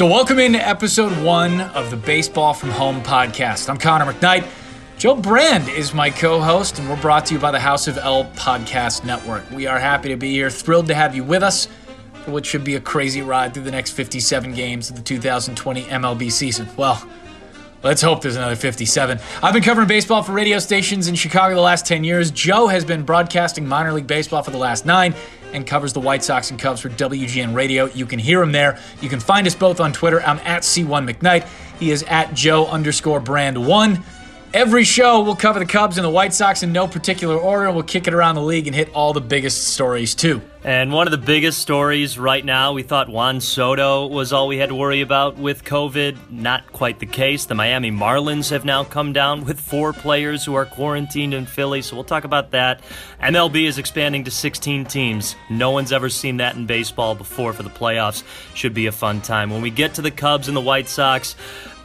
So, welcome into episode one of the Baseball from Home podcast. I'm Connor McKnight. Joe Brand is my co host, and we're brought to you by the House of L Podcast Network. We are happy to be here, thrilled to have you with us for what should be a crazy ride through the next 57 games of the 2020 MLB season. Well, Let's hope there's another 57. I've been covering baseball for radio stations in Chicago the last 10 years. Joe has been broadcasting minor league baseball for the last nine and covers the White Sox and Cubs for WGN Radio. You can hear him there. You can find us both on Twitter. I'm at C1 McKnight. He is at Joe underscore brand one. Every show, we'll cover the Cubs and the White Sox in no particular order. We'll kick it around the league and hit all the biggest stories, too. And one of the biggest stories right now, we thought Juan Soto was all we had to worry about with COVID. Not quite the case. The Miami Marlins have now come down with four players who are quarantined in Philly, so we'll talk about that. MLB is expanding to 16 teams. No one's ever seen that in baseball before for the playoffs. Should be a fun time. When we get to the Cubs and the White Sox,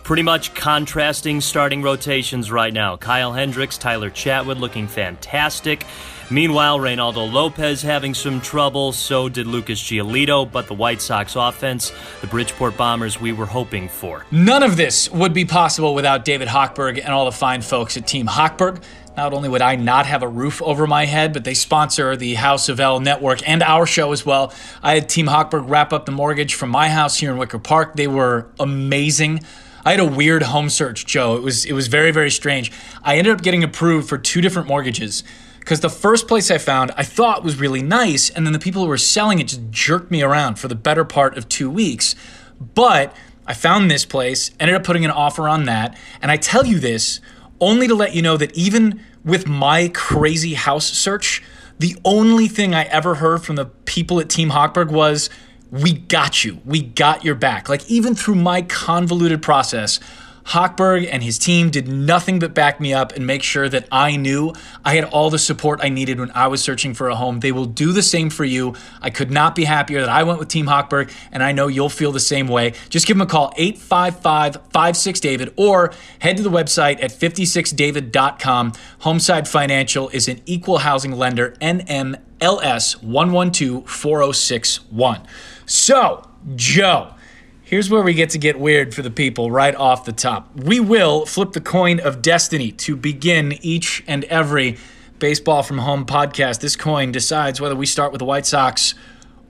pretty much contrasting starting rotations right now. Kyle Hendricks, Tyler Chatwood looking fantastic. Meanwhile, Reynaldo Lopez having some trouble, so did Lucas Giolito, but the White Sox offense, the Bridgeport Bombers we were hoping for. None of this would be possible without David Hochberg and all the fine folks at Team Hochberg. Not only would I not have a roof over my head, but they sponsor the House of L network and our show as well. I had Team Hochberg wrap up the mortgage from my house here in Wicker Park. They were amazing. I had a weird home search, Joe. It was it was very very strange. I ended up getting approved for two different mortgages because the first place I found I thought was really nice, and then the people who were selling it just jerked me around for the better part of two weeks. But I found this place, ended up putting an offer on that, and I tell you this only to let you know that even with my crazy house search, the only thing I ever heard from the people at Team Hochberg was we got you. We got your back. Like, even through my convoluted process, Hochberg and his team did nothing but back me up and make sure that I knew I had all the support I needed when I was searching for a home. They will do the same for you. I could not be happier that I went with Team Hochberg, and I know you'll feel the same way. Just give them a call, 855 56 David, or head to the website at 56david.com. Homeside Financial is an equal housing lender, NMLS 1124061. So, Joe, here's where we get to get weird for the people right off the top. We will flip the coin of destiny to begin each and every Baseball from Home podcast. This coin decides whether we start with the White Sox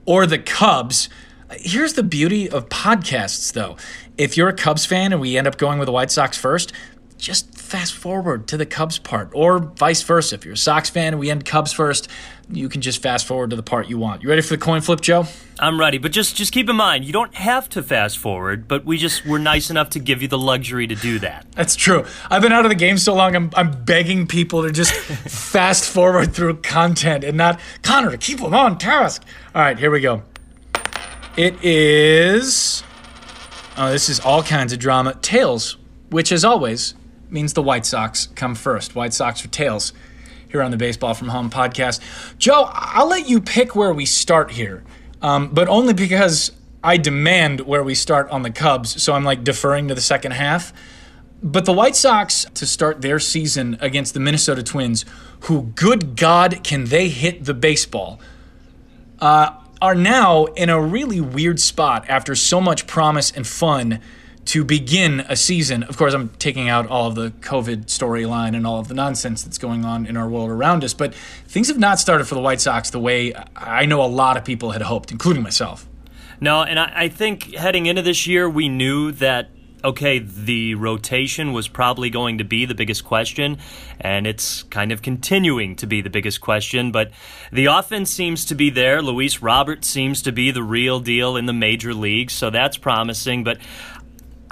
or the Cubs. Here's the beauty of podcasts, though. If you're a Cubs fan and we end up going with the White Sox first, just fast forward to the Cubs part, or vice versa. If you're a Sox fan and we end Cubs first, you can just fast forward to the part you want. You ready for the coin flip, Joe? I'm ready, but just just keep in mind you don't have to fast forward, but we just were nice enough to give you the luxury to do that. That's true. I've been out of the game so long, I'm, I'm begging people to just fast forward through content and not Connor to keep them on task. All right, here we go. It is. Oh, this is all kinds of drama. Tails, which as always means the White Sox come first. White Sox or tails here on the Baseball from Home podcast. Joe, I'll let you pick where we start here, um, but only because I demand where we start on the Cubs, so I'm like deferring to the second half. But the White Sox to start their season against the Minnesota Twins, who, good God, can they hit the baseball, uh, are now in a really weird spot after so much promise and fun to begin a season. Of course, I'm taking out all of the COVID storyline and all of the nonsense that's going on in our world around us, but things have not started for the White Sox the way I know a lot of people had hoped, including myself. No, and I, I think heading into this year, we knew that okay, the rotation was probably going to be the biggest question, and it's kind of continuing to be the biggest question. But the offense seems to be there. Luis Robert seems to be the real deal in the major leagues, so that's promising. But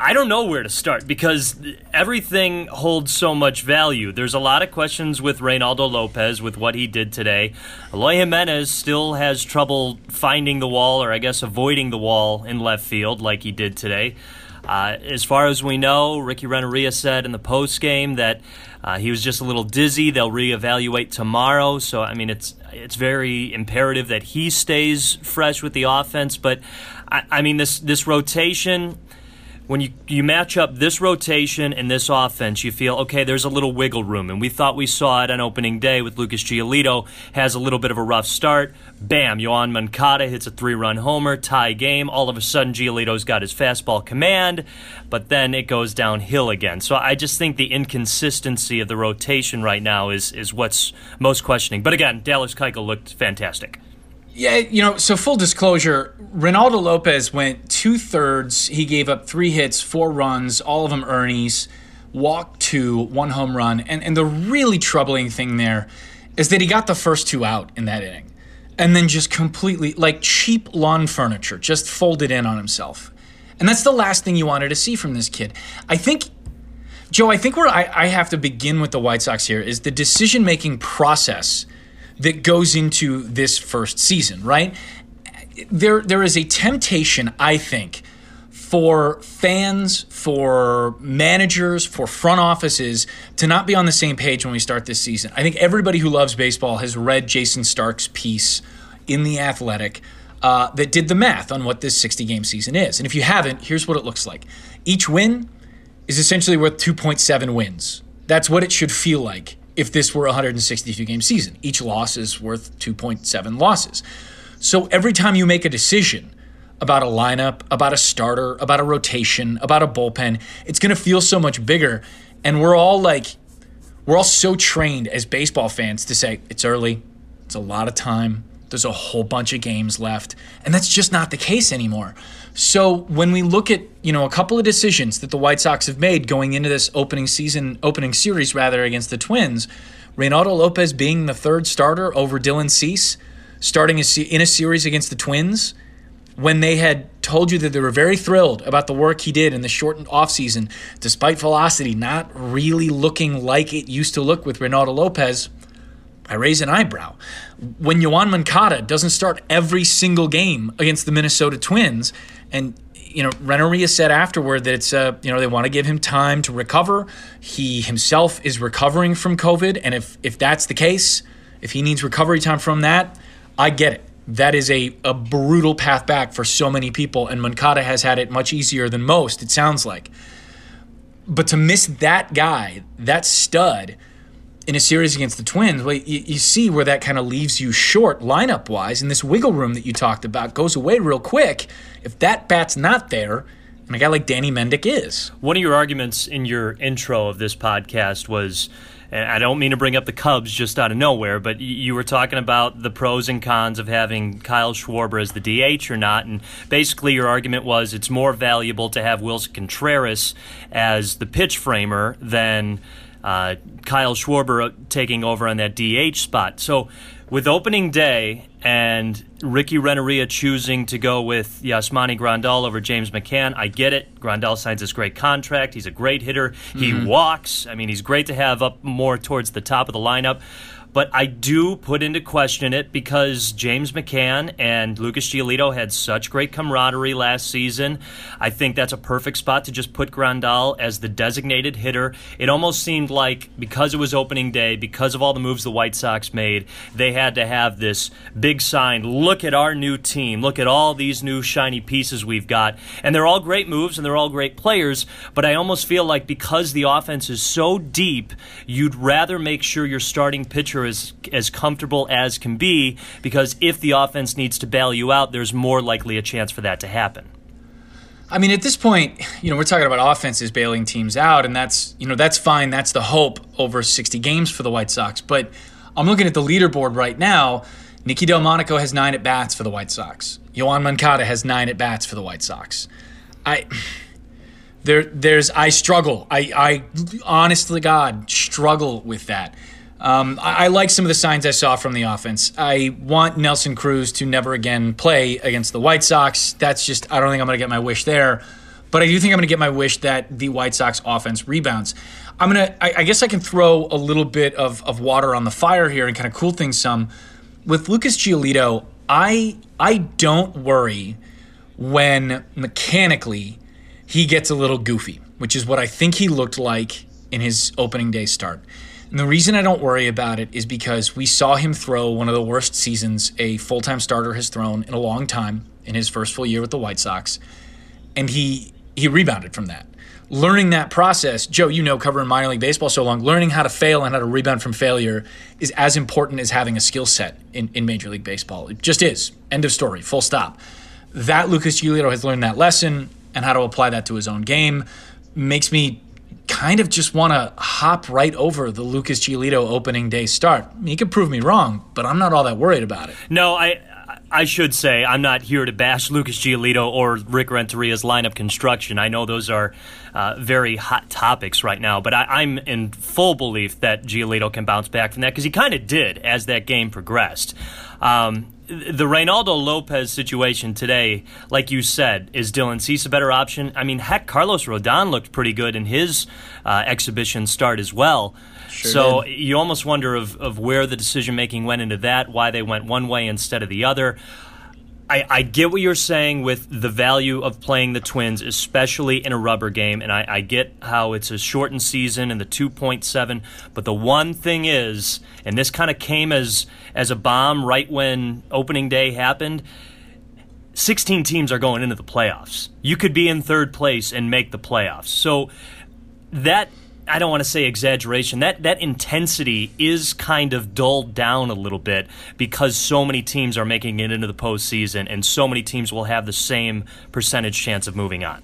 I don't know where to start because everything holds so much value. There's a lot of questions with Reynaldo Lopez with what he did today. Eloy Jimenez still has trouble finding the wall, or I guess avoiding the wall in left field like he did today. Uh, as far as we know, Ricky Renteria said in the post game that uh, he was just a little dizzy. They'll reevaluate tomorrow. So I mean, it's it's very imperative that he stays fresh with the offense. But I, I mean, this this rotation when you, you match up this rotation and this offense, you feel, okay, there's a little wiggle room. And we thought we saw it on opening day with Lucas Giolito, has a little bit of a rough start. Bam, Yoan Moncada hits a three run homer, tie game. All of a sudden, Giolito's got his fastball command, but then it goes downhill again. So I just think the inconsistency of the rotation right now is, is what's most questioning. But again, Dallas Keuchel looked fantastic. Yeah, you know, so full disclosure, Reynaldo Lopez went two thirds. He gave up three hits, four runs, all of them Ernie's, walked two, one home run. And, and the really troubling thing there is that he got the first two out in that inning and then just completely, like cheap lawn furniture, just folded in on himself. And that's the last thing you wanted to see from this kid. I think, Joe, I think where I, I have to begin with the White Sox here is the decision making process that goes into this first season, right? There, there is a temptation, I think, for fans, for managers, for front offices to not be on the same page when we start this season. I think everybody who loves baseball has read Jayson Stark's piece in The Athletic uh, that did the math on what this 60 game season is. And if you haven't, here's what it looks like each win is essentially worth 2.7 wins. That's what it should feel like if this were a 162 game season. Each loss is worth 2.7 losses. So every time you make a decision about a lineup, about a starter, about a rotation, about a bullpen, it's going to feel so much bigger. And we're all like, we're all so trained as baseball fans to say it's early, it's a lot of time, there's a whole bunch of games left. And that's just not the case anymore. So when we look at, you know, a couple of decisions that the White Sox have made going into this opening season, opening series rather against the Twins, Reynaldo Lopez being the third starter over Dylan Cease, starting in a series against the Twins, when they had told you that they were very thrilled about the work he did in the shortened offseason, despite velocity not really looking like it used to look with Reynaldo Lopez, I raise an eyebrow. When Yoan Moncada doesn't start every single game against the Minnesota Twins, and you know, Renteria said afterward that it's uh, you know they want to give him time to recover. He himself is recovering from COVID, and if if that's the case, if he needs recovery time from that, I get it. That is a, a brutal path back for so many people, and Moncada has had it much easier than most. It sounds like, but to miss that guy, that stud in a series against the Twins, well, you, you see where that kind of leaves you short lineup wise, and this wiggle room that you talked about goes away real quick if that bat's not there. And a guy like Danny Mendick is. One of your arguments in your intro of this podcast was, and I don't mean to bring up the Cubs just out of nowhere, but you were talking about the pros and cons of having Kyle Schwarber as the DH or not. And basically, your argument was it's more valuable to have Willson Contreras as the pitch framer than uh, Kyle Schwarber taking over on that DH spot. So with opening day and Ricky Renteria choosing to go with Yasmani Grandal over James McCann, I get it. Grandal signs this great contract. He's a great hitter. He mm-hmm. walks. I mean, he's great to have up more towards the top of the lineup. But I do put into question it because James McCann and Lucas Giolito had such great camaraderie last season. I think that's a perfect spot to just put Grandal as the designated hitter. It almost seemed like because it was opening day, because of all the moves the White Sox made, they had to have this big sign look at our new team, look at all these new shiny pieces we've got. And they're all great moves and they're all great players, but I almost feel like because the offense is so deep, you'd rather make sure your starting pitcher as as comfortable as can be because if the offense needs to bail you out, there's more likely a chance for that to happen. I mean, at this point, you know, we're talking about offenses bailing teams out, and that's you know that's fine. That's the hope over 60 games for the White Sox. But I'm looking at the leaderboard right now. Nicky Delmonico has nine at bats for the White Sox. Yoan Moncada has nine at bats for the White Sox. I there there's I struggle. I I honestly God struggle with that. Um, I, I, like some of the signs I saw from the offense. I want Nelson Cruz to never again play against the White Sox. That's just, I don't think I'm going to get my wish there. But I do think I'm going to get my wish that the White Sox offense rebounds. I'm going to, I guess I can throw a little bit of, of water on the fire here and kind of cool things some. With Lucas Giolito, I, I don't worry when mechanically he gets a little goofy, which is what I think he looked like in his opening day start. And the reason I don't worry about it is because we saw him throw one of the worst seasons a full time starter has thrown in a long time in his first full year with the White Sox. And he he rebounded from that. Learning that process, Joe, you know, covering minor league baseball so long, learning how to fail and how to rebound from failure is as important as having a skill set in, in Major League Baseball. It just is. End of story, full stop. That Lucas Giolito has learned that lesson and how to apply that to his own game makes me kind of just want to hop right over the Lucas Giolito opening day start. He could prove me wrong, but I'm not all that worried about it. No, I I should say I'm not here to bash Lucas Giolito or Rick Renteria's lineup construction. I know those are uh, very hot topics right now, but I, am in full belief that Giolito can bounce back from that because he kind of did as that game progressed. Um, the Reynaldo Lopez situation today, like you said, is Dylan Cease a better option? I mean, heck, Carlos Rodon looked pretty good in his uh, exhibition start as well. Sure so did. you almost wonder of, of where the decision making went into that, why they went one way instead of the other. I, I, get what you're saying with the value of playing the Twins, especially in a rubber game, and I, I get how it's a shortened season and the 2.7. But the one thing is, and this kind of came as as a bomb right when opening day happened. 16 teams are going into the playoffs. You could be in third place and make the playoffs. So that I don't want to say exaggeration. That that intensity is kind of dulled down a little bit because so many teams are making it into the postseason, and so many teams will have the same percentage chance of moving on.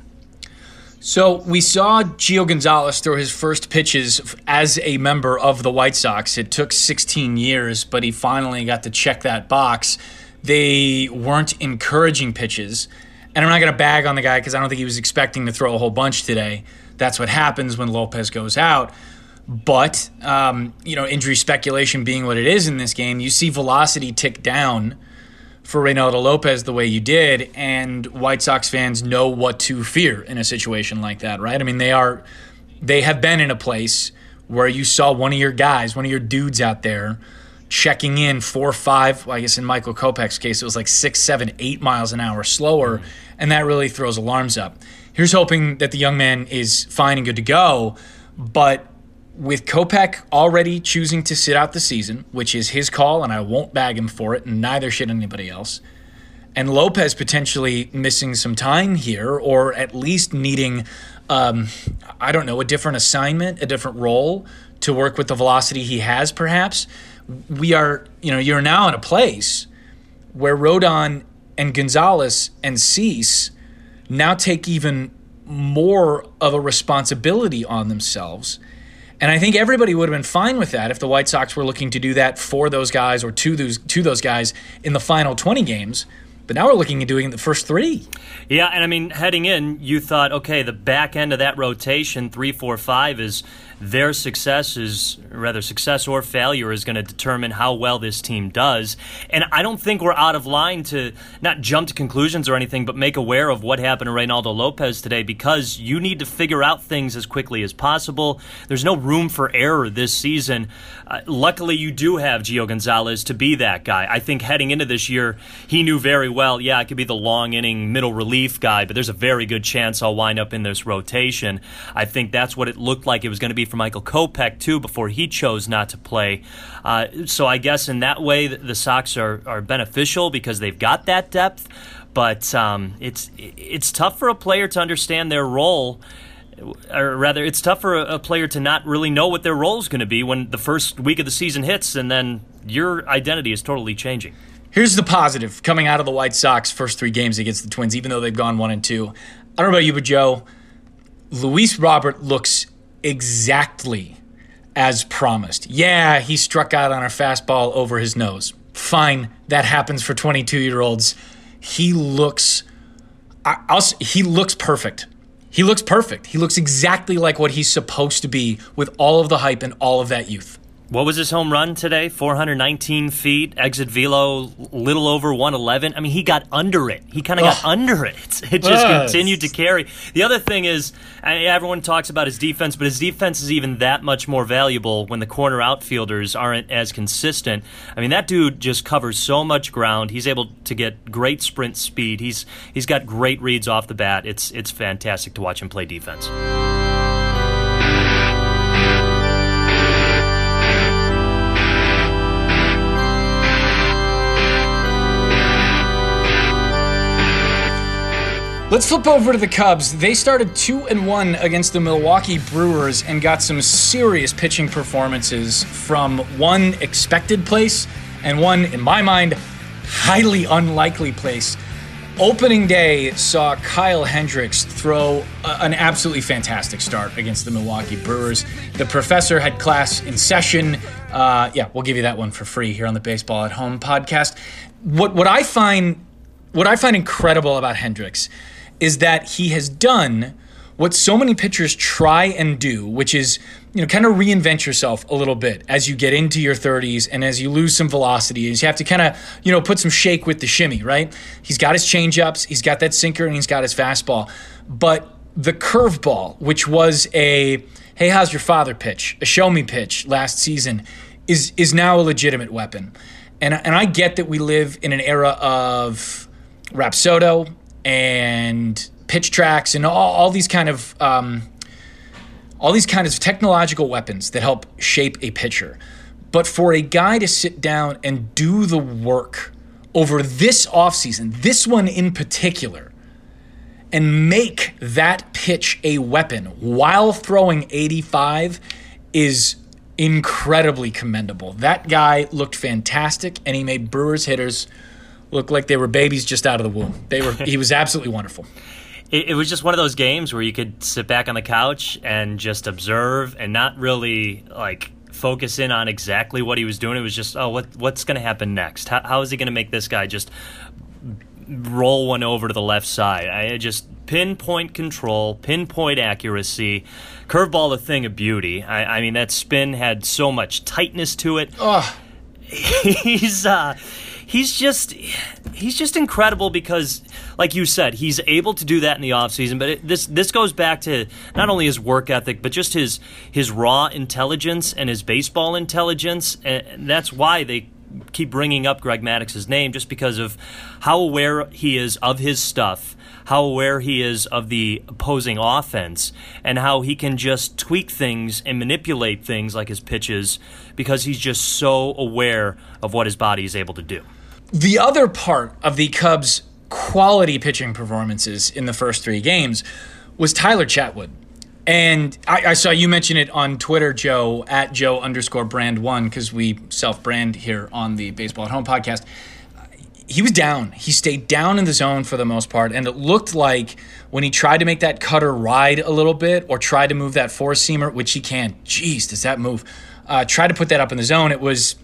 So we saw Gio Gonzalez throw his first pitches as a member of the White Sox. It took 16 years, but he finally got to check that box. They weren't encouraging pitches, and I'm not going to bag on the guy because I don't think he was expecting to throw a whole bunch today. That's what happens when Lopez goes out. But, um, you know, injury speculation being what it is in this game, you see velocity tick down for Reynaldo Lopez the way you did, and White Sox fans know what to fear in a situation like that, right? I mean, they are, they have been in a place where you saw one of your guys, one of your dudes out there checking in four, five, well, I guess in Michael Kopech's case, it was like six, seven, eight miles an hour slower, and that really throws alarms up. Here's hoping that the young man is fine and good to go. But with Kopech already choosing to sit out the season, which is his call, and I won't bag him for it, and neither should anybody else, and Lopez potentially missing some time here, or at least needing, um, I don't know, a different assignment, a different role to work with the velocity he has, perhaps, we are, you know, you're now in a place where Rodon and Gonzalez and Cease now take even more of a responsibility on themselves. And I think everybody would have been fine with that if the White Sox were looking to do that for those guys or to those to those guys in the final 20 games. But now we're looking at doing the first three. Yeah, and I mean, heading in, you thought, okay, the back end of that rotation, three, four, five, is their success is rather success or failure is going to determine how well this team does. And I don't think we're out of line to not jump to conclusions or anything, but make aware of what happened to Reynaldo Lopez today because you need to figure out things as quickly as possible. There's no room for error this season. Uh, luckily, you do have Gio Gonzalez to be that guy. I think heading into this year, he knew very well, yeah, I could be the long inning middle relief guy, but there's a very good chance I'll wind up in this rotation. I think that's what it looked like it was going to be for Michael Kopech, too, before he chose not to play. Uh, so I guess in that way, the Sox are, are beneficial because they've got that depth. But um, it's it's tough for a player to understand their role or rather, it's tough for a, player to not really know what their role is going to be when the first week of the season hits, and then your identity is totally changing. Here's the positive coming out of the White Sox first three games against the Twins, even though they've gone one and two. I don't know about you, but Joe, Luis Robert looks exactly as promised. Yeah, he struck out on a fastball over his nose. Fine, that happens for 22 year olds. He looks, I'll, he looks perfect. He looks perfect. He looks exactly like what he's supposed to be with all of the hype and all of that youth. What was his home run today? 419 feet, exit velo, little over 111. I mean, he got under it. He kind of got under it. It just continued to carry. The other thing is, everyone talks about his defense, but his defense is even that much more valuable when the corner outfielders aren't as consistent. I mean, that dude just covers so much ground. He's able to get great sprint speed. He's he's got great reads off the bat. It's it's fantastic to watch him play defense. Let's flip over to the Cubs. They started 2 and 1 against the Milwaukee Brewers and got some serious pitching performances from one expected place and one in my mind highly unlikely place. Opening day saw Kyle Hendricks throw a, an absolutely fantastic start against the Milwaukee Brewers. The professor had class in session. Uh, yeah, we'll give you that one for free here on the Baseball at Home podcast. What what I find what I find incredible about Hendricks is that he has done what so many pitchers try and do, which is, you know, kind of reinvent yourself a little bit as you get into your 30s and as you lose some velocity, as you have to kind of, you know, put some shake with the shimmy, right? He's got his changeups, he's got that sinker, and he's got his fastball. But the curveball, which was a hey, how's your father pitch, a show me pitch last season, is is now a legitimate weapon. And, and I get that we live in an era of Rapsodo and pitch tracks and all, all these kind of um, all these kinds of technological weapons that help shape a pitcher. But for a guy to sit down and do the work over this offseason, this one in particular, and make that pitch a weapon while throwing 85 is incredibly commendable. That guy looked fantastic and he made Brewers hitters look like they were babies just out of the womb. They were he was absolutely wonderful it, it, was just one of those games where you could sit back on the couch and just observe and not really like focus in on exactly what he was doing. It was just, oh, what what's going to happen next? How, how is he going to make this guy just roll one over to the left side? I just pinpoint control, pinpoint accuracy, curveball a thing of beauty. I, I mean, that spin had so much tightness to it. Oh. He's uh, he's just he's just incredible because like you said he's able to do that in the offseason but it, this this goes back to not only his work ethic but just his his raw intelligence and his baseball intelligence and that's why they keep bringing up Greg Maddux's name just because of how aware he is of his stuff how aware he is of the opposing offense and how he can just tweak things and manipulate things like his pitches because he's just so aware of what his body is able to do. The other part of the Cubs' quality pitching performances in the first three games was Tyler Chatwood. And I, I saw you mention it on Twitter, Joe, at Joe underscore brand one, because we self brand here on the Baseball at Home podcast. He was down. He stayed down in the zone for the most part. And it looked like when he tried to make that cutter ride a little bit or tried to move that four seamer, which he can, jeez, does that move? Uh, try to put that up in the zone. It was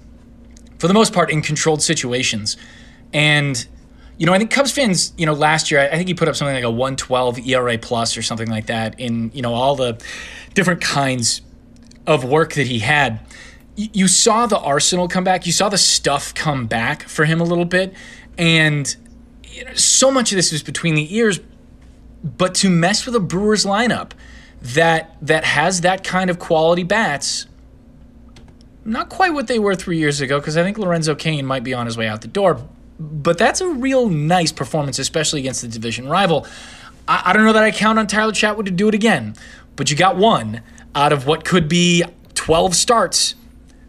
for the most part, in controlled situations. And, you know, I think Cubs fans, you know, last year, I think he put up something like a 112 ERA plus or something like that in, you know, all the different kinds of work that he had. You saw the arsenal come back. You saw the stuff come back for him a little bit. And so much of this was between the ears. But to mess with a Brewers lineup that that has that kind of quality bats, not quite what they were three years ago, because I think Lorenzo Cain might be on his way out the door. But that's a real nice performance, especially against the division rival. I, I don't know that I count on Tyler Chatwood to do it again, but you got one out of what could be 12 starts.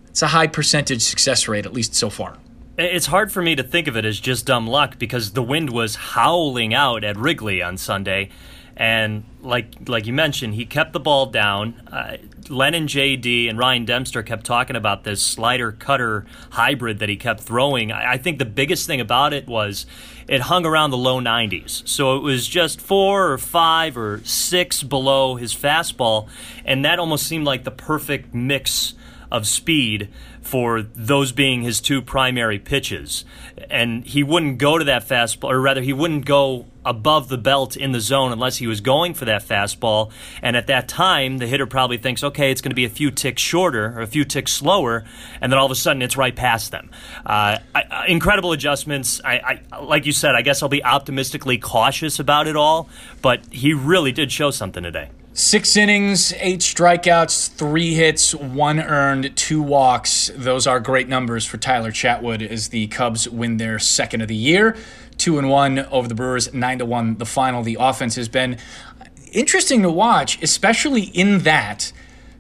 It's a high percentage success rate, at least so far. It's hard for me to think of it as just dumb luck because the wind was howling out at Wrigley on Sunday and like like you mentioned, he kept the ball down. Uh, Len and JD and Ryan Dempster kept talking about this slider cutter hybrid that he kept throwing. I, I think the biggest thing about it was it hung around the low 90s. So it was just four or five or six below his fastball, and that almost seemed like the perfect mix of speed for those being his two primary pitches. And he wouldn't go to that fastball, or rather, he wouldn't go above the belt in the zone unless he was going for that fastball. And at that time, the hitter probably thinks, okay, it's going to be a few ticks shorter or a few ticks slower, and then all of a sudden it's right past them. Uh, I, incredible adjustments. I, I, like you said, I guess I'll be optimistically cautious about it all, but he really did show something today. Six innings, eight strikeouts, three hits, one earned, two walks. Those are great numbers for Tyler Chatwood as the Cubs win their second of the year. Two and one over the Brewers, nine to one. The final. The offense has been interesting to watch, especially in that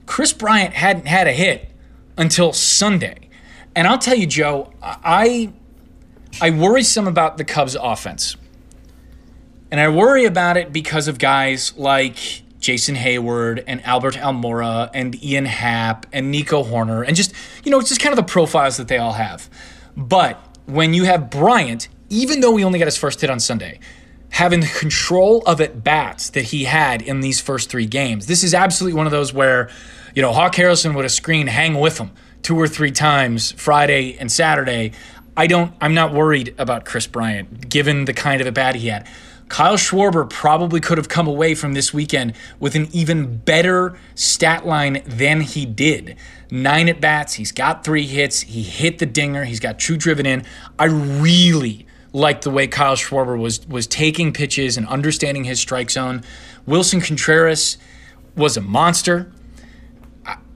Kris Bryant hadn't had a hit until Sunday. And I'll tell you, Joe, I I worry some about the Cubs offense And I worry about it because of guys like Jason Heyward and Albert Almora and Ian Happ and Nico Hoerner and just, you know, it's just kind of the profiles that they all have. But when you have Bryant, even though he only got his first hit on Sunday, having the control of at bats that he had in these first three games, this is absolutely one of those where, you know, Hawk Harrelson would have screened hang with him two or three times Friday and Saturday. I don't, I'm not worried about Kris Bryant given the kind of at bat he had. Kyle Schwarber probably could have come away from this weekend with an even better stat line than he did. Nine at bats, he's got three hits, he hit the dinger, he's got two driven in. I really like the way Kyle Schwarber was was taking pitches and understanding his strike zone. Willson Contreras was a monster.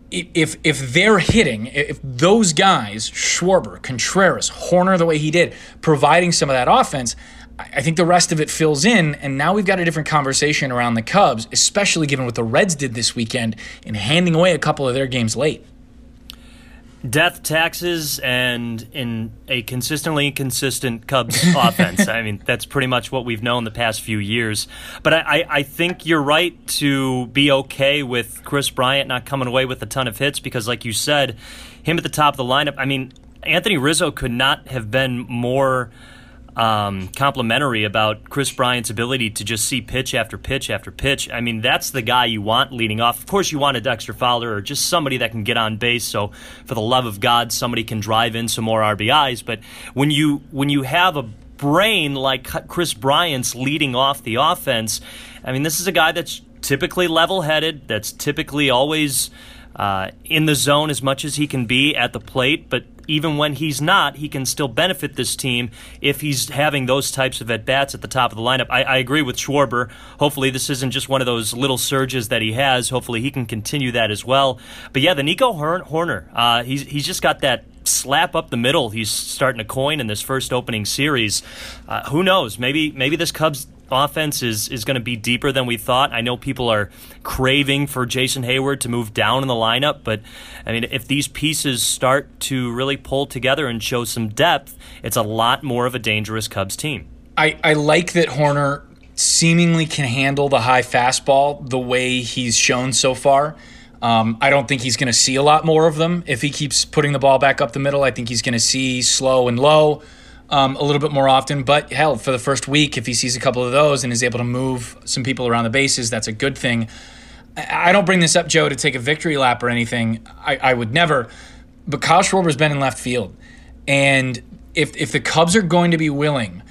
If if they're hitting, if those guys, Schwarber, Contreras, Hoerner the way he did, providing some of that offense, I think the rest of it fills in, and now we've got a different conversation around the Cubs, especially given what the Reds did this weekend in handing away a couple of their games late. Death, taxes, and in a consistently inconsistent Cubs offense. I mean, that's pretty much what we've known the past few years. But I, I, think you're right to be okay with Kris Bryant not coming away with a ton of hits because, like you said, him at the top of the lineup. I mean, Anthony Rizzo could not have been more um, complimentary about Kris Bryant's ability to just see pitch after pitch after pitch. I mean, that's the guy you want leading off. Of course, you want a Dexter Fowler or just somebody that can get on base. So, for the love of God, somebody can drive in some more RBIs. But when you when you have a brain like Kris Bryant's leading off the offense, I mean, this is a guy that's typically level-headed. That's typically always. Uh, in the zone as much as he can be at the plate, but even when he's not, he can still benefit this team if he's having those types of at bats at the top of the lineup. I, I, agree with Schwarber. Hopefully, this isn't just one of those little surges that he has. Hopefully, he can continue that as well. But yeah, the Nico Hoerner, uh, he's he's just got that slap up the middle. He's starting to coin in this first opening series. Uh, who knows? Maybe maybe this Cubs offense is is going to be deeper than we thought. I know people are craving for Jason Heyward to move down in the lineup, but I mean, if these pieces start to really pull together and show some depth, it's a lot more of a dangerous Cubs team. I, I like that Hoerner seemingly can handle the high fastball the way he's shown so far. Um, I don't think he's going to see a lot more of them if he keeps putting the ball back up the middle. I think he's going to see slow and low um, a little bit more often. But hell, for the first week, if he sees a couple of those and is able to move some people around the bases, that's a good thing. I don't bring this up, Joe, to take a victory lap or anything. I, I would never. But Kyle Schwarber's been in left field. And if, if the Cubs are going to be willing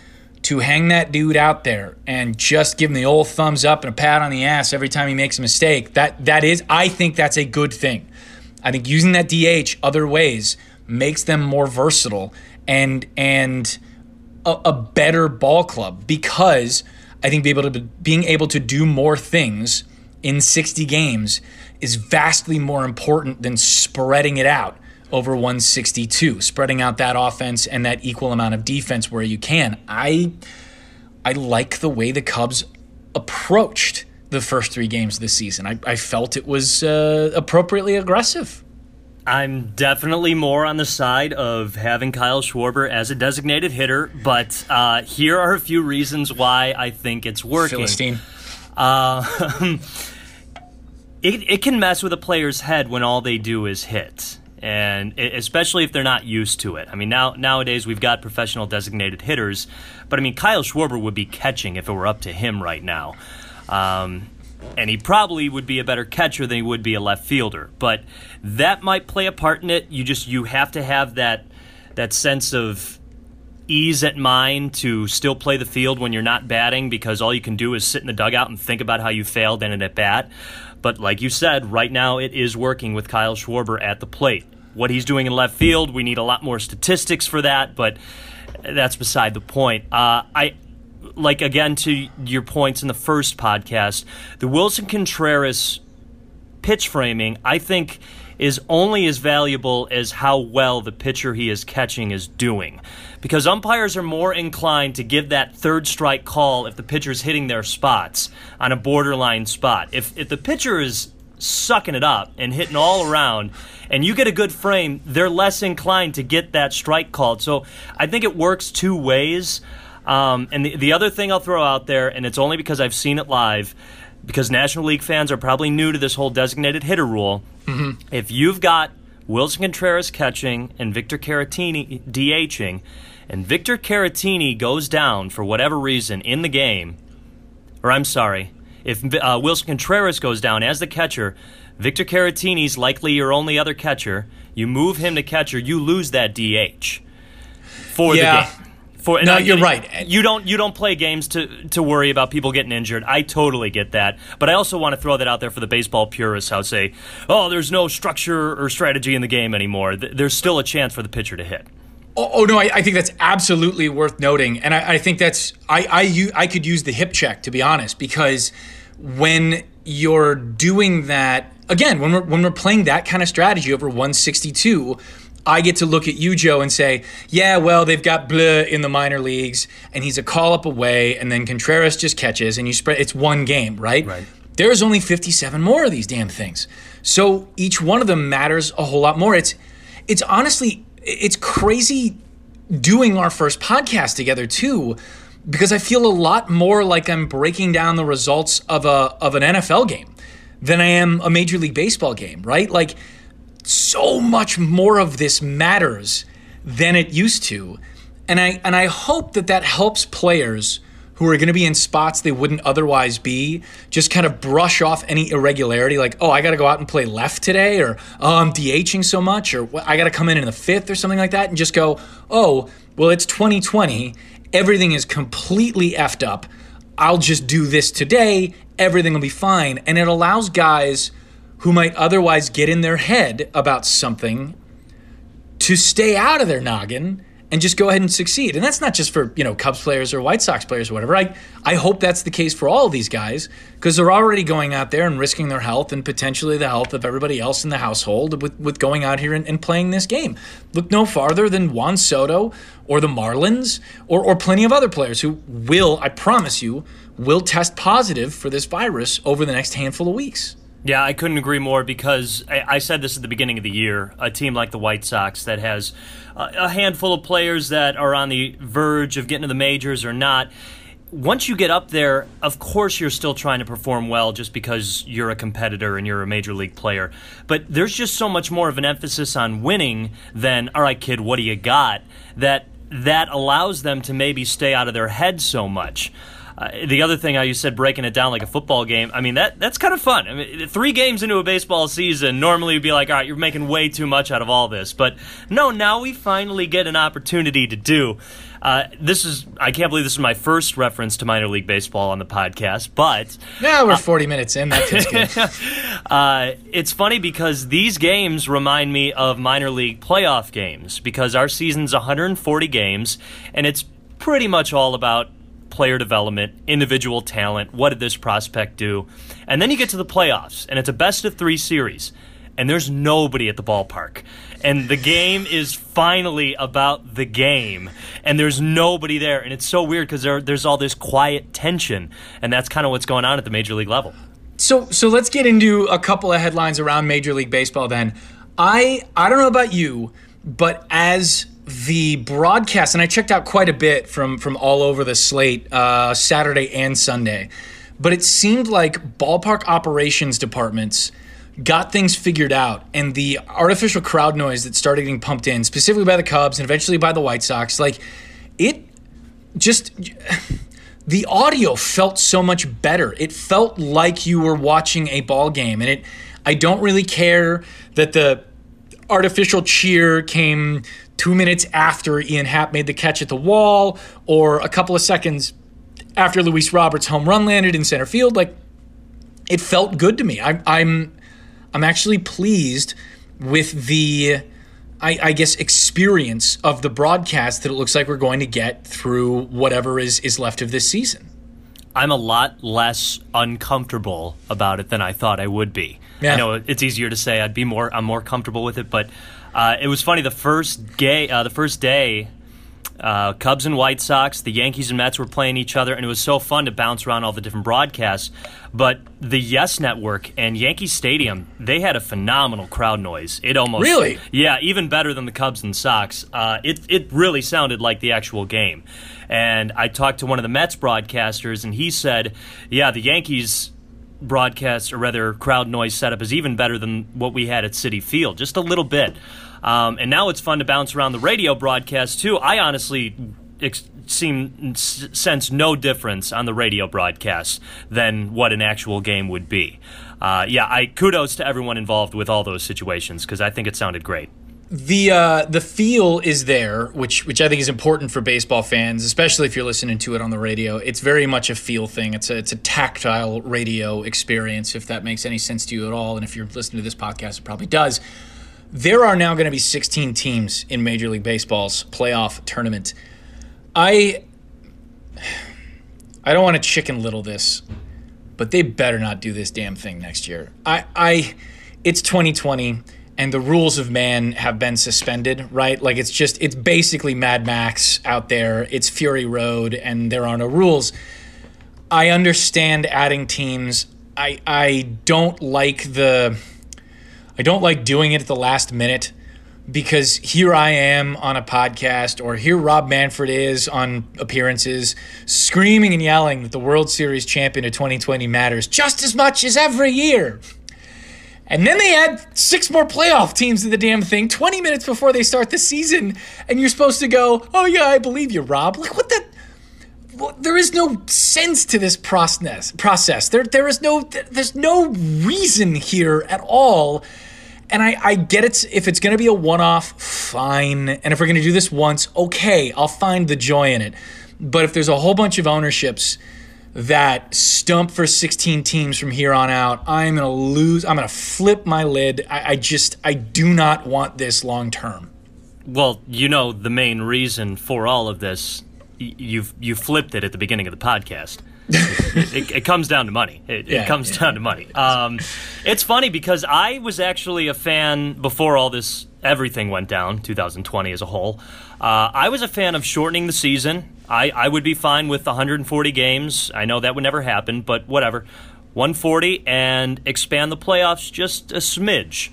to hang that dude out there and just give him the old thumbs up and a pat on the ass every time he makes a mistake, that that is, I think that's a good thing. I think using that DH other ways makes them more versatile and and a, a better ball club because I think able to being able to do more things in 60 games is vastly more important than spreading it out over 162, spreading out that offense and that equal amount of defense where you can. I I like the way the Cubs approached the first three games of the season. I, I felt it was uh, appropriately aggressive. I'm definitely more on the side of having Kyle Schwarber as a designated hitter, but uh, here are a few reasons why I think it's working. Philistine. Uh, it, it can mess with a player's head when all they do is hit. And especially if they're not used to it. I mean, now nowadays we've got professional designated hitters, but I mean, Kyle Schwarber would be catching if it were up to him right now. Um, and he probably would be a better catcher than he would be a left fielder. But that might play a part in it. You just you have to have that that sense of ease at mind to still play the field when you're not batting because all you can do is sit in the dugout and think about how you failed in an at bat. But like you said, right now it is working with Kyle Schwarber at the plate. What he's doing in left field, we need a lot more statistics for that, but that's beside the point. Uh, I like again to your points in the first podcast, the Willson Contreras pitch framing, I think, is only as valuable as how well the pitcher he is catching is doing. Because umpires are more inclined to give that third strike call if the pitcher's hitting their spots on a borderline spot. If if the pitcher is sucking it up and hitting all around and you get a good frame, they're less inclined to get that strike called. So I think it works two ways. Um, and the, the other thing I'll throw out there, and it's only because I've seen it live, because National League fans are probably new to this whole designated hitter rule. Mm-hmm. If you've got Willson Contreras catching and Victor Caratini DHing, and Victor Caratini goes down for whatever reason in the game, or I'm sorry, if uh, Willson Contreras goes down as the catcher, Victor Caratini's likely your only other catcher. You move him to catcher, you lose that DH for yeah. the game. For, no, you're right. You don't you don't play games to to worry about people getting injured. I totally get that, but I also want to throw that out there for the baseball purists. How say, oh, there's no structure or strategy in the game anymore. There's still a chance for the pitcher to hit. Oh, oh no, I, I, think that's absolutely worth noting, and I, I think that's I, I I could use the hip check to be honest, because when you're doing that again, when we're when we're playing that kind of strategy over 162 I get to look at you, Joe, and say, yeah, well, they've got Bleu in the minor leagues, and he's a call up away, and then Contreras just catches, and you spread. It's one game, right? Right. There's only 57 more of these damn things, so each one of them matters a whole lot more. It's, it's honestly, it's crazy doing our first podcast together too, because I feel a lot more like I'm breaking down the results of a of an NFL game than I am a Major League Baseball game, right? Like so much more of this matters than it used to. And I and I hope that that helps players who are going to be in spots they wouldn't otherwise be just kind of brush off any irregularity like oh i got to go out and play left today or oh i'm dhing so much or i got to come in in the fifth or something like that and just go oh well it's 2020 everything is completely effed up i'll just do this today everything will be fine and it allows guys who might otherwise get in their head about something to stay out of their noggin and just go ahead and succeed. And that's not just for, you know, Cubs players or White Sox players or whatever. I, I hope that's the case for all of these guys because they're already going out there and risking their health and potentially the health of everybody else in the household with, with going out here and, and playing this game. Look no farther than Juan Soto or the Marlins or, or plenty of other players who will, I promise you, will test positive for this virus over the next handful of weeks. Yeah, I couldn't agree more because I, said this at the beginning of the year. A team like the White Sox that has a, a handful of players that are on the verge of getting to the majors or not. Once you get up there, of course you're still trying to perform well just because you're a competitor and you're a major league player. But there's just so much more of an emphasis on winning than, all right, kid, what do you got? That that allows them to maybe stay out of their head so much. Uh, the other thing, how you said breaking it down like a football game, I mean that that's kind of fun. I mean, three games into a baseball season, normally you'd be like, all right, you're making way too much out of all this, but no, now we finally get an opportunity to do. Uh, this is I can't believe this is my first reference to minor league baseball on the podcast, but yeah, we're uh, 40 minutes in. That feels good. uh, it's funny because these games remind me of minor league playoff games because our season's 140 games, and it's pretty much all about player development, individual talent. What did this prospect do? And then you get to the playoffs, and it's a best of three series, and there's nobody at the ballpark. And the game is finally about the game, and there's nobody there. And it's so weird because there, there's all this quiet tension, and that's kind of what's going on at the major league level. So, so let's get into a couple of headlines around Major League Baseball then. I I don't know about you, but as the broadcast, and I checked out quite a bit from from all over the slate, uh, Saturday and Sunday, but it seemed like ballpark operations departments got things figured out, and the artificial crowd noise that started getting pumped in, specifically by the Cubs and eventually by the White Sox, like it just. The audio felt so much better. It felt like you were watching a ball game, and it. I don't really care that the artificial cheer came two minutes after Ian Happ made the catch at the wall, or a couple of seconds after Luis Roberts' home run landed in center field. Like it felt good to me. I, I'm I'm actually pleased with the I, I, guess experience of the broadcast that it looks like we're going to get through whatever is is left of this season. I'm a lot less uncomfortable about it than I thought I would be. Yeah. I know it's easier to say I'd be more I'm more comfortable with it, but uh, it was funny the first day. Uh, the first day Uh, Cubs and White Sox, the Yankees and Mets were playing each other, and it was so fun to bounce around all the different broadcasts. But the Yes Network and Yankee Stadium, they had a phenomenal crowd noise. It almost really, yeah, even better than the Cubs and Sox. Uh, it it really sounded like the actual game. And I talked to one of the Mets broadcasters, and he said, "Yeah, the Yankees." Broadcast or rather crowd noise setup is even better than what we had at Citi Field, just a little bit. Um, and now it's fun to bounce around the radio broadcast too. I honestly ex- seem sense no difference on the radio broadcast than what an actual game would be. Uh, yeah, I kudos to everyone involved with all those situations because I think it sounded great the uh, the feel is there, which which I think is important for baseball fans, especially if you're listening to it on the radio. It's very much a feel thing. It's a it's a tactile radio experience, if that makes any sense to you at all. And if you're listening to this podcast, it probably does. There are now going to be 16 teams in Major League Baseball's playoff tournament. I I don't want to chicken little this, but they better not do this damn thing next year. I I it's 2020 and the rules of man have been suspended, right? Like it's just it's basically Mad Max out there. It's Fury Road and there are no rules. I understand adding teams. I I don't like the I don't like doing it at the last minute because here I am on a podcast, or here Rob Manfred is on appearances, screaming and yelling that the World Series champion of 2020 matters just as much as every year. And then they add six more playoff teams to the damn thing 20 minutes before they start the season. And you're supposed to go, oh, yeah, I believe you, Rob. Like, what the? Well, there is no sense to this process. Process. There, there is no. There's no reason here at all. And I, I get it. If it's going to be a one-off, fine. And if we're going to do this once, okay, I'll find the joy in it. But if there's a whole bunch of ownerships that stump for 16 teams from here on out. I'm going to lose. I'm going to flip my lid. I, I, just, I do not want this long term. Well, you know, the main reason for all of this, you've you flipped it at the beginning of the podcast. it, it, it, comes down to money. It, yeah, it comes yeah, down to money. Um, it's funny because I was actually a fan before all this everything went down, 2020 as a whole. Uh, I was a fan of shortening the season. I, I would be fine with 140 games. I know that would never happen, but whatever. 140 and expand the playoffs just a smidge.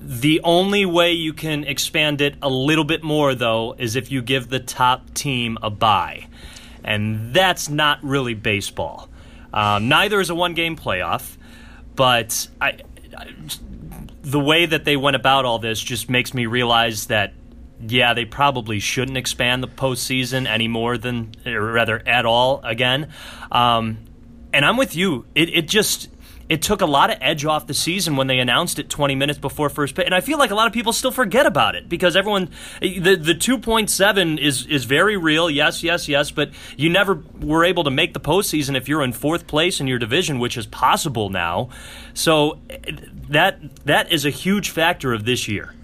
The only way you can expand it a little bit more, though, is if you give the top team a bye. And that's not really baseball. Um, neither is a one game playoff, but I, I, the way that they went about all this just makes me realize that yeah, they probably shouldn't expand the postseason any more than, or rather, at all again. Um, and I'm with you. It, it just it took a lot of edge off the season when they announced it 20 minutes before first pitch, and I feel like a lot of people still forget about it because everyone the the 2.7 is is very real. Yes, yes, yes, but you never were able to make the postseason if you're in fourth place in your division, which is possible now. So that that is a huge factor of this year.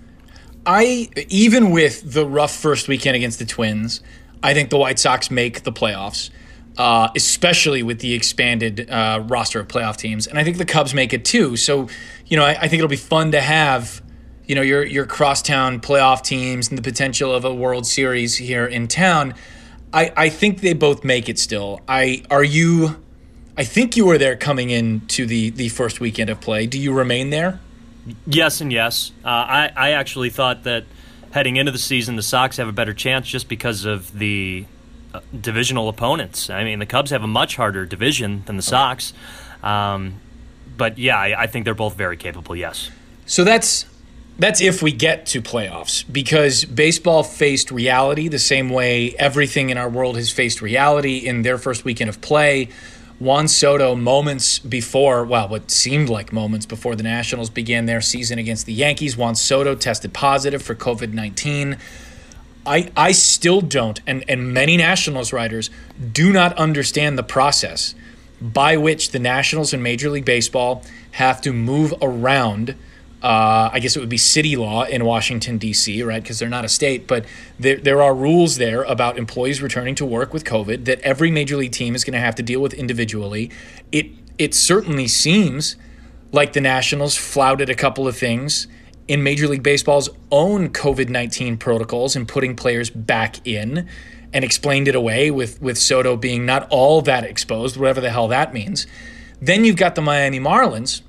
I even with the rough first weekend against the Twins, I think the White Sox make the playoffs, uh, especially with the expanded uh, roster of playoff teams, and I think the Cubs make it too. So, you know, I, I think it'll be fun to have, you know, your your crosstown playoff teams and the potential of a World Series here in town. I, I think they both make it still. I are you. I think you were there coming into the the first weekend of play. Do you remain there? Yes and yes. Uh, I I actually thought that heading into the season, the Sox have a better chance just because of the uh, divisional opponents. I mean, the Cubs have a much harder division than the Sox. Um, but yeah, I, I think they're both very capable. Yes. So that's that's if we get to playoffs because baseball faced reality the same way everything in our world has faced reality in their first weekend of play. Juan Soto, moments before, well, what seemed like moments before the Nationals began their season against the Yankees, Juan Soto tested positive for COVID 19. I, I still don't, and, and many Nationals writers do not understand the process by which the Nationals and Major League Baseball have to move around uh, I guess it would be city law in Washington, D.C., right? Because they're not a state. But there, there are rules there about employees returning to work with COVID that every major league team is going to have to deal with individually. It, it certainly seems like the Nationals flouted a couple of things in Major League Baseball's own COVID 19 protocols and putting players back in and explained it away with, with Soto being not all that exposed, whatever the hell that means. Then you've got the Miami Marlins,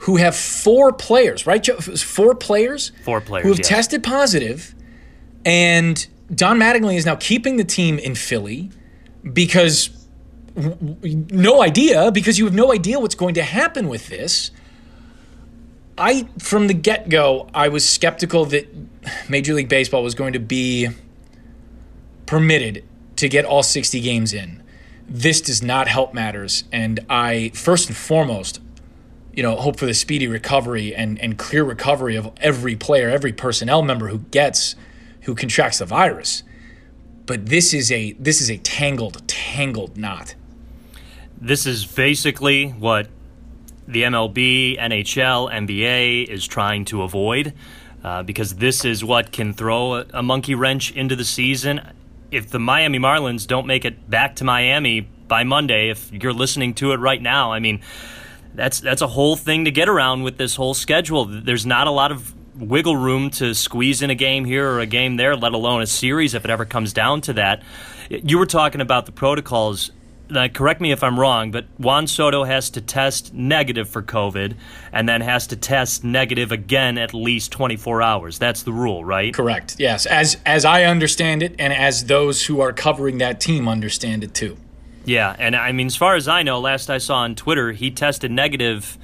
who have four players, right? Four players? Four players. Who have yes. tested positive, and Don Mattingly is now keeping the team in Philly because no idea, because you have no idea what's going to happen with this. I, from the get go, I was skeptical that Major League Baseball was going to be permitted to get all 60 games in. This does not help matters. And I, first and foremost, you know, hope for the speedy recovery and, and clear recovery of every player, every personnel member who gets, who contracts the virus. But this is a this is a tangled, tangled knot. This is basically what the MLB, NHL, NBA is trying to avoid, uh, because this is what can throw a, a monkey wrench into the season. If the Miami Marlins don't make it back to Miami by Monday, if you're listening to it right now, I mean that's that's a whole thing to get around with this whole schedule. There's not a lot of wiggle room to squeeze in a game here or a game there, let alone a series if it ever comes down to that. You were talking about the protocols. Now, correct me if I'm wrong, but Juan Soto has to test negative for COVID and then has to test negative again at least 24 hours. That's the rule, right? Correct. Yes, as as I understand it, and as those who are covering that team understand it too. Yeah, and I mean, as far as I know, last I saw on Twitter, he tested negative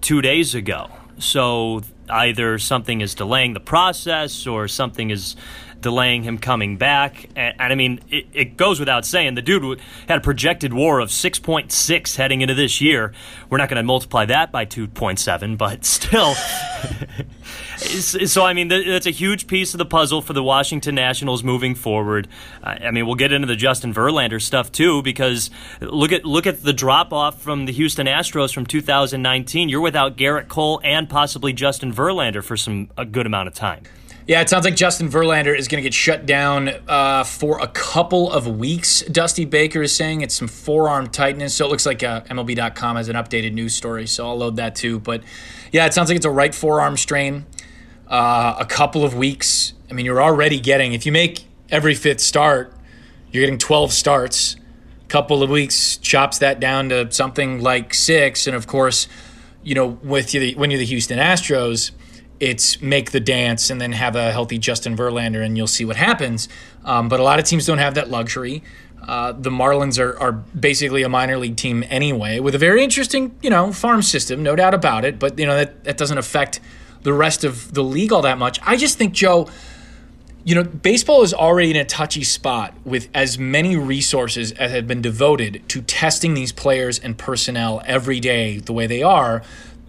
two days ago. So either something is delaying the process or something is delaying him coming back. And, and I mean, it, it, goes without saying, the dude had a projected WAR of 6.6 heading into this year. We're not going to multiply that by 2.7, but still. so, I mean, that's a huge piece of the puzzle for the Washington Nationals moving forward. Uh, I mean, we'll get into the Justin Verlander stuff too, because look at look at the drop off from the Houston Astros from 2019. You're without Gerrit Cole and possibly Justin Verlander for some a good amount of time. Yeah, it sounds like Justin Verlander is going to get shut down uh, for a couple of weeks. Dusty Baker is saying it's some forearm tightness. So it looks like uh, MLB.com has an updated news story. So I'll load that too. But yeah, it sounds like it's a right forearm strain. Uh, a couple of weeks. I mean, you're already getting, if you make every fifth start, you're getting 12 starts. A couple of weeks chops that down to something like six. And of course, you know, with you, when you're the Houston Astros, it's make the dance and then have a healthy Justin Verlander and you'll see what happens. Um, but a lot of teams don't have that luxury. Uh, the Marlins are, are basically a minor league team anyway, with a very interesting, you know, farm system, no doubt about it. But you know that that doesn't affect the rest of the league all that much. I just think Joe, you know, baseball is already in a touchy spot with as many resources as have been devoted to testing these players and personnel every day the way they are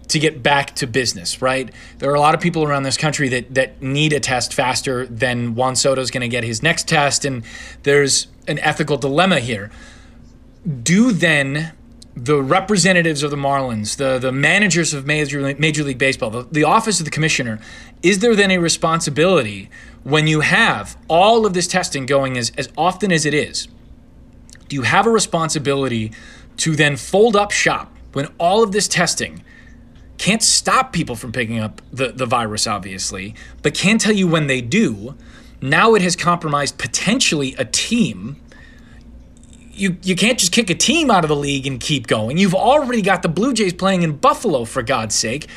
to get back to business, right? There are a lot of people around this country that that need a test faster than Juan Soto is going to get his next test, and there's an ethical dilemma here. Do then the representatives of the Marlins, the the managers of Major Major League Baseball, the, the office of the commissioner, is there then a responsibility when you have all of this testing going as, as often as it is? Do you have a responsibility to then fold up shop when all of this testing can't stop people from picking up the, the virus, obviously, but can tell you when they do. Now it has compromised potentially a team. You, you can't just kick a team out of the league and keep going. You've already got the Blue Jays playing in Buffalo, for God's sake.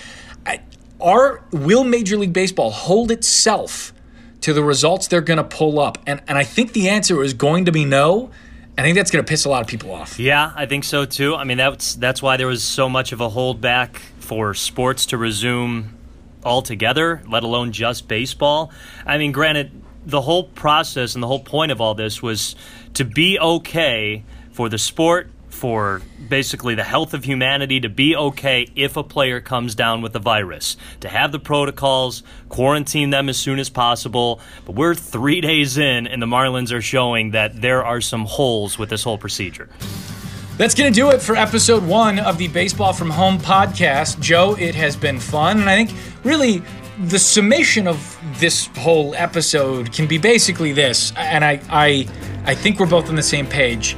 Are, will Major League Baseball hold itself to the results they're going to pull up? And, and I think the answer is going to be no. I think that's going to piss a lot of people off. Yeah, I think so too. I mean, that's that's why there was so much of a holdback for sports to resume altogether, let alone just baseball. I mean, granted, the whole process and the whole point of all this was to be okay for the sport, for basically the health of humanity to be okay if a player comes down with the virus, to have the protocols, quarantine them as soon as possible. But we're three days in, and the Marlins are showing that there are some holes with this whole procedure. That's going to do it for episode one of the Baseball from Home podcast. Joe, it has been fun. And I think really the summation of this whole episode can be basically this. And I, I, I think we're both on the same page.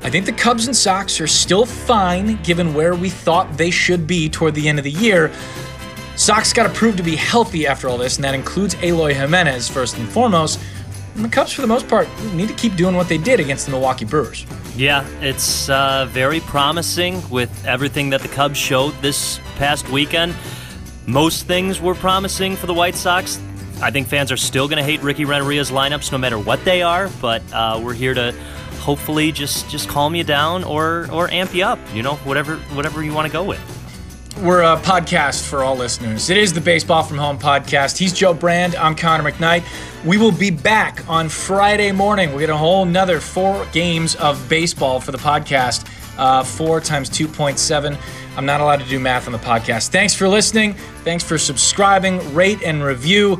I think the Cubs and Sox are still fine given where we thought they should be toward the end of the year. Sox got to prove to be healthy after all this, and that includes Eloy Jimenez first and foremost. And the Cubs, for the most part, need to keep doing what they did against the Milwaukee Brewers. Yeah, it's uh, very promising with everything that the Cubs showed this past weekend. Most things were promising for the White Sox. I think fans are still going to hate Ricky Renteria's lineups no matter what they are, but uh, we're here to hopefully just just calm you down or or amp you up. You know, whatever whatever you want to go with. We're a podcast for all listeners. It is the Baseball from Home podcast. He's Joe Brand. I'm Connor McKnight. We will be back on Friday morning. We'll get a whole another four games of baseball for the podcast. Uh, four times 2.7. I'm not allowed to do math on the podcast. Thanks for listening. Thanks for subscribing, rate, and review.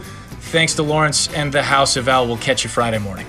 Thanks to Lawrence and the House of L. We'll catch you Friday morning.